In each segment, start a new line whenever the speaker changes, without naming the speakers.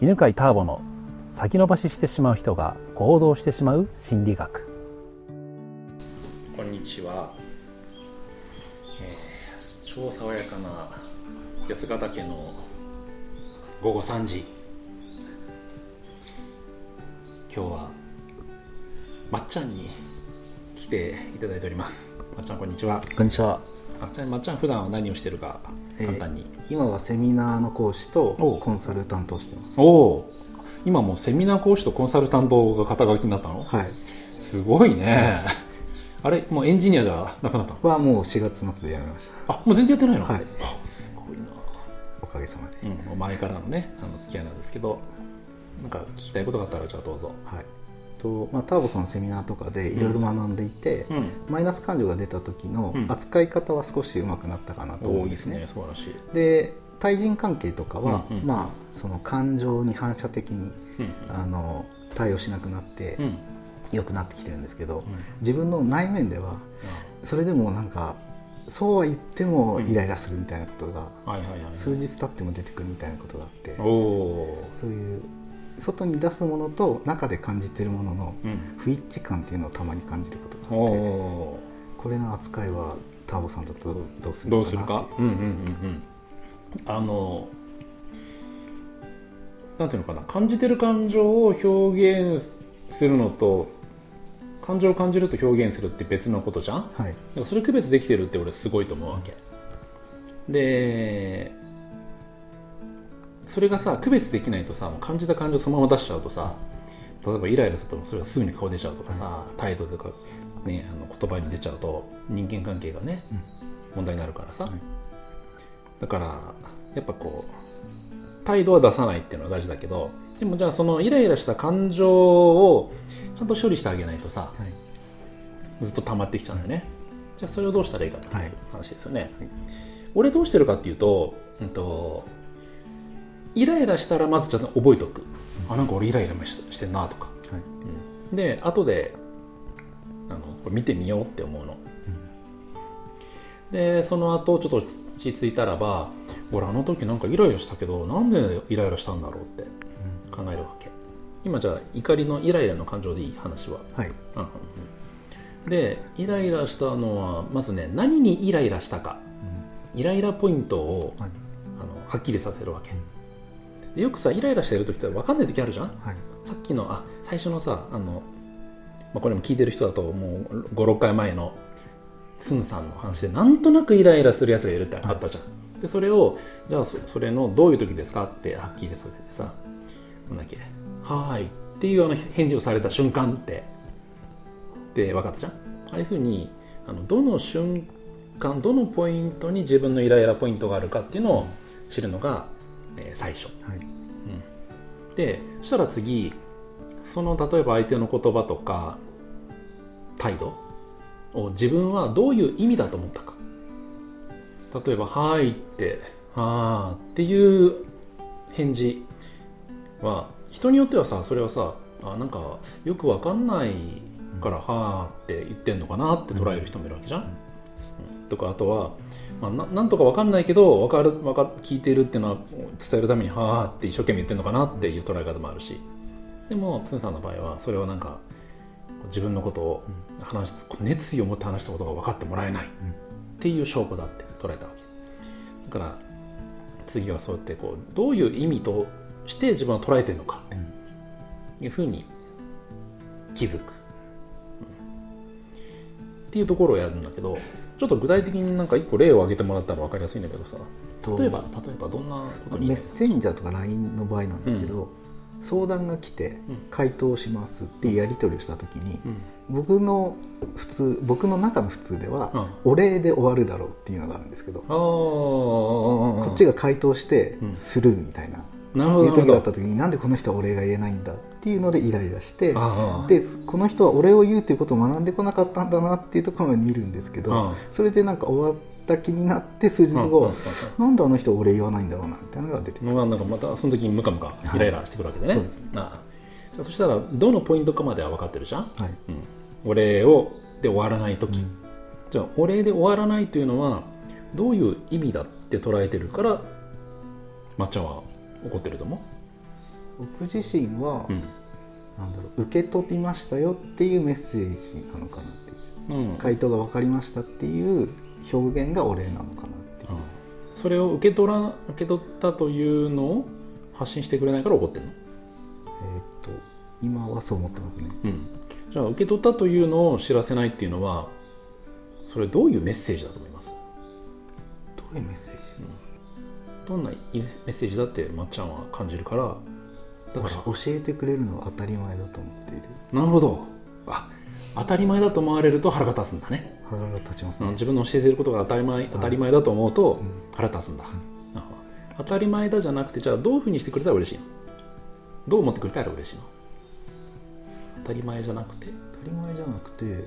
犬飼ターボの先延ばししてしまう人が行動してしまう心理学。
こんにちは、えー超爽やかな八ヶ岳の午後3時。今日はまっちゃんに来ていただいております。まっちゃんこんにちは。
こんにちは。
まっちゃんまっちゃん普段は何をしてるか
えー
簡単に、
今はセミナーの講師とコンサル担当してます。
おお今もうセミナー講師とコンサルタントが肩書きになったの？
はい。
すごいね あれもうエンジニアじゃなくなったの？
はもう4月末で辞めました。
あもう全然やってないの？
はい
あすごいな
おかげさまで。
うん、前からのねあの付き合いなんですけどなんか聞きたいことがあったらじゃあどうぞ
はい。とまあターボさんのセミナーとかでいろいろ学んでいて、
うん。
マイナス感情が出た時の
うん。
扱い方は少し上手くなったかなと思うんですすね。
ね素晴らしい、
で対人関係とかは、
うんうん。
まあその感情に反射的に
うん
あの対応しなくなって
うん。うん
良くなってきてるんですけど、自分の内面では
あ
それでもなんかそうは言ってもイライラするみたいなことが数日経っても出てくるみたいなことがあってそういう外に出すものと中で感じてるものの不一致感っていうのをたまに感じること
お
があって
お
これの扱いはターボさんだとどうす
ー
る
どうするか？うんうんうんうん。あのなんていうのかな？感じてる感情を表現するのと感情を感じると表現するって別のことじゃん？
はい。
だからそれ区別できてるって俺すごいと思うわけ。でそれがさ区別できないとさ感じた感情そのまま出しちゃうとさ例えばイライラするとそれがすぐに顔出ちゃうとかさ、態度とか、ね、あの言葉に出ちゃうと人間関係がね、問題になるからさ、
はい。
だからやっぱこう態度は出さないっていうのは大事だけどでもじゃあそのイライラした感情をちゃんと処理してあげないとさ、
はい。
ずっと溜まってきちゃうんだよね。じゃあそれをどうしたらいいかっていう
はい。
話ですよね、
はい。
俺どうしてるかっていうと,、うん、とイライラしたらまずちょっと覚えておく、あなんか俺イライラししてんなとか、
はい。
うん。で後であのこれ見てみようって思うの、でその後ちょっと落ち着いたらば俺あの時なんかイライラしたけどなんでイライラしたんだろうって考えるわけ。今じゃあ怒りのイライラの感情でいい話は。
はい。
うんうんうん。でイライラしたのはまずね何にイライラしたか。イライラポイントを
はい。
あのはっきりさせるわけでよくさイライラしてる時って分かんない時あるじゃん？
はい。
さっきのあ最初のさあの、まあ、これも聞いてる人だともう56回前のスンさんの話でなんとなくイライラするやつがいるってあったじゃん、でそれをじゃあそそれのどういう時ですか？ってはっきりさせてさなんだっけ「はーい」っていうあの返事をされた瞬間ってで分かったじゃん？ああいうふうにあのどの瞬間どのポイントに自分のイライラポイントがあるかっていうのを知るのが、えー最初。
はい。
でそしたら次その例えば相手の言葉とか態度を自分はどういう意味だと思ったか。例えば「はい」って「あー」っていう返事は人によってはさそれはさあなんかよくわかんないから「はー」って言ってんのかなって捉える人もいるわけじゃん。うん。とかあとは、まあ、ななんとかわかんないけどわかるわか聞いてるっていうのは伝えるために「はー」って一生懸命言ってるのかなっていう捉え方もあるし。でもつんさんの場合はそれはなんか自分のことを話す熱意を持って話したことが分かってもらえない。っていう証拠だって捉えたわけ。だから次はそうやってこうどういう意味として自分は捉えてるのかって。いうふうに気づく、うん。っていうところをやるんだけどちょっと具体的になんか一個例を挙げてもらったら分かりやすいんだけどさ。
と
例えば例えばどんなことに
メッセンジャーとか LINE の場合なんですけど、相談が来て
うん。
回答しますってやり取りをした時に、
うん。
僕の普通僕の中の普通では、
うん。
お礼で終わるだろうっていうのがあるんですけど、
あー
こっちが回答して
うん。
スルーみたいな、
なるほど
いう時があった時になんでこの人はお礼が言えないんだっていうのでイライラしてでこの人はお礼を言うということを学んでこなかったんだなっていうところまで見るんですけど、
うん。
それでなんか終わった気になって数日後、なんであの人お礼言わないんだろうなみたいなのが出てくる
まあなんかまたその時にムカムカイライラしてくるわけでね、
そうですね。
そしたらどのポイントかまでは分かってるじゃん、
はい。
うん、お礼をで終わらない時、
うん。
じゃあお礼で終わらないというのはどういう意味だって捉えてるから抹茶は怒ってると思う？
僕自身は、
うん。
なんだろう受け取りましたよっていうメッセージなのかなっていう。
うん。
回答が分かりましたっていう表現がお礼なのかなっていう、
それを受け取ら受け取ったというのを発信してくれないから怒ってるの、
えーっと今はそう思ってますね。
うん、じゃあ受け取ったというのを知らせないっていうのはそれどういうメッセージだと思います？
どういうメッセージ？
どんなメッセージだってまっちゃんは感じるからだから
教えてくれるのは当たり前だと思っている。
なるほど。あ当たり前だと思われると腹が立つんだね、
腹が立ちますね。
うん自分の教えていることが当たり前当たり前だと思うと
うん。
腹立つんだ、なるほど。当たり前だじゃなくてじゃあどういうふうにしてくれたら嬉しいの？どう思ってくれたら嬉しいの？当たり前じゃなくて？
当たり前じゃなくてえーっ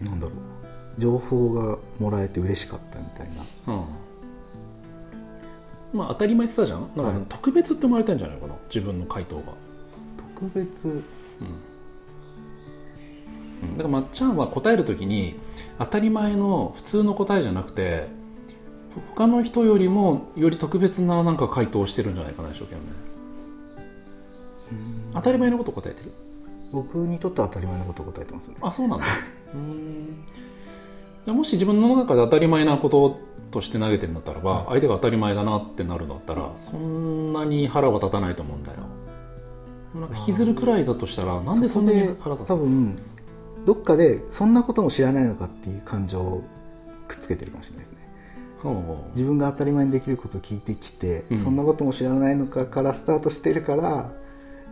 となんだろう。情報がもらえて嬉しかったみたいな。
うんまあ当たり前って言ったじゃん？だから、
はい。
特別って思われてんじゃない？かな自分の回答が、
特別？
うん。だからまっちゃんは答える時に当たり前の普通の答えじゃなくて他の人よりもより特別ななんか回答をしてるんじゃないかな一生懸命。当たり前のこと答えてる？
僕にとっては当たり前のことを答えてますね。
あそうなんだ。うんもし自分の中で当たり前なこととして投げてるんだったらば、相手が当たり前だなってなるんだったらそんなに腹は立たないと思うんだよ。なんか引きずるくらいだとしたらなんでそんなに腹立つ
多分どっかでそんなことも知らないのかっていう感情をくっつけてるかもしれないですね。自分が当たり前にできることを聞いてきて、
うん。
そんなことも知らないのかからスタートしてるから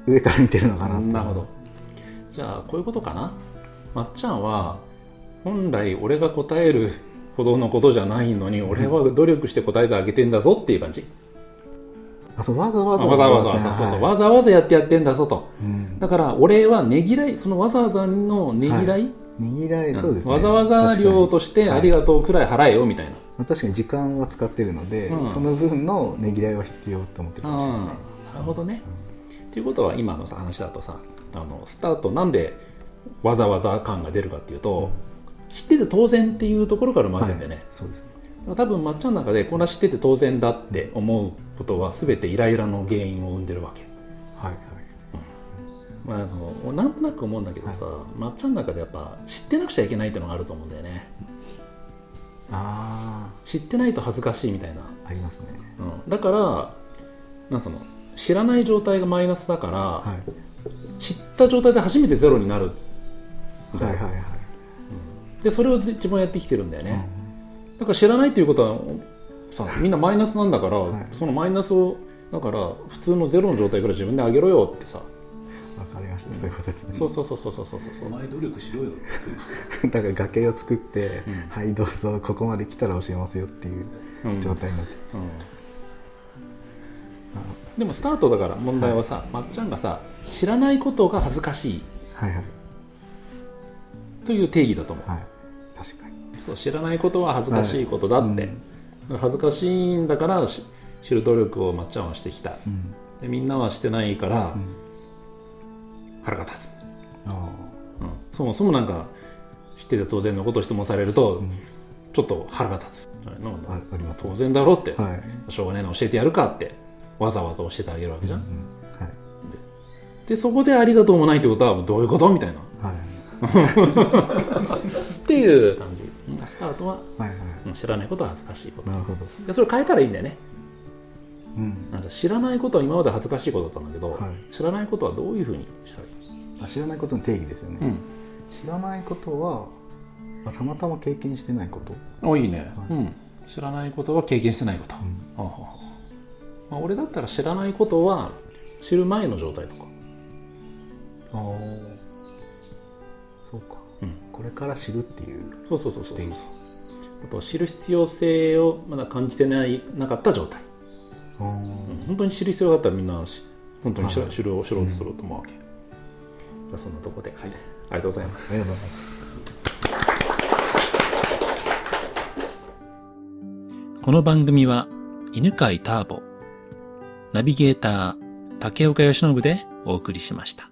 上から見てるのかな
なるほど。じゃあこういうことかな？まっちゃんは本来俺が答えるほどのことじゃないのに俺は努力して答えてあげてんだぞっていう感じ、
あそうわざわざ。
わざわざ、
ですね
そうそう、
はい。
わざわざやってやってんだぞと。
うん。
だから俺はねぎらいそのわざわざのねぎらい、
ねぎらいそうですね。
わざわざ量としてあり
が
がとうくらい払えよみたいな、
まあ確かに時間は使ってるので、
うん。
その分のねぎらいは必要と思ってるかもしれない。ですね
なるほどね。っていうことは今のさ話だとさあのスタートなんでわざわざ感が出るかっていうと、知ってて当然っていうところから生まれてんだよね、
はい。そうですね。
多分まっちゃんの中でこんな知ってて当然だって思うことは全てイライラの原因を生んでるわけ、
はいはい。
まあ、あのなんとなく思うんだけどさ、まっちゃんの中でやっぱ知ってなくちゃいけないっていうのがあると思うんだよね。
あ
知ってないと恥ずかしいみたいな。
あありますね。
うん、だからなんその？知らない状態がマイナスだから、
はい。
知った状態で初めてゼロになる。
はいはいはい
でそれを自分はやってきてるんだよね、だから知らないということはさ みんなマイナスなんだから、
はい。
そのマイナスをだから普通のゼロの状態から自分で上げろよってさ、
わかりました。そういうことですね。
そうそうそうそうそうそうそう。
お前努力しろよって。
だから崖を作って、
うん。
はいどうぞここまで来たら教えますよっていう
うん。
状態になって、
うん。でもスタートだから問題はさ、まっちゃんがさ知らないことが恥ずかしい。
はいはい。
という定義だと思う、
はい確かに。
そう知らないことは恥ずかしいことだって、恥ずかしいんだからし知る努力をまっちゃんはしてきた。
うん。
でみんなはしてないから
うん。
腹が立つ、
あ
うん、そもそもなんか知ってて当然のことを質問されると、
うん。
ちょっと腹が立つ、なん
あ
だ
あります。
当然だろって、
はい、
しょうがないの教えてやるかってわざわざ教えてあげるわけじゃん、
うんはい。
でそこでありがとうもないってことはどういうこと？みたいな。
はい
っていう。感じスタートは。
はいはい。
うん知らないことは恥ずかしいこと。
なるほど、
でそれを変えたらいいんだよね。
うん、
なんか知らないことは今まで恥ずかしいことだったんだけど、
はい。
知らないことはどういうふうにしたらいい？
あ知らないことの定義ですよね、
うん。
知らないことはあたまたま経験してないこと、
おいいね、
はい。
うん、知らないことは経験してないこと、
うん。
まあ、俺だったら知らないことは知る前の状態とか、
ああそうか、
うん
これから知るっていう
そうそうそうそう。
ステージ
あとは知る必要性をまだ感じてないなかった状態、本当に知る必要があったらみんなし本当に知ろう知ろうとすると思うわけ、じゃあそんなとこで、
はい。
ありがとうございます。
ありがとうございます。
この番組は犬飼ターボ、ナビゲーター竹岡由伸でお送りしました。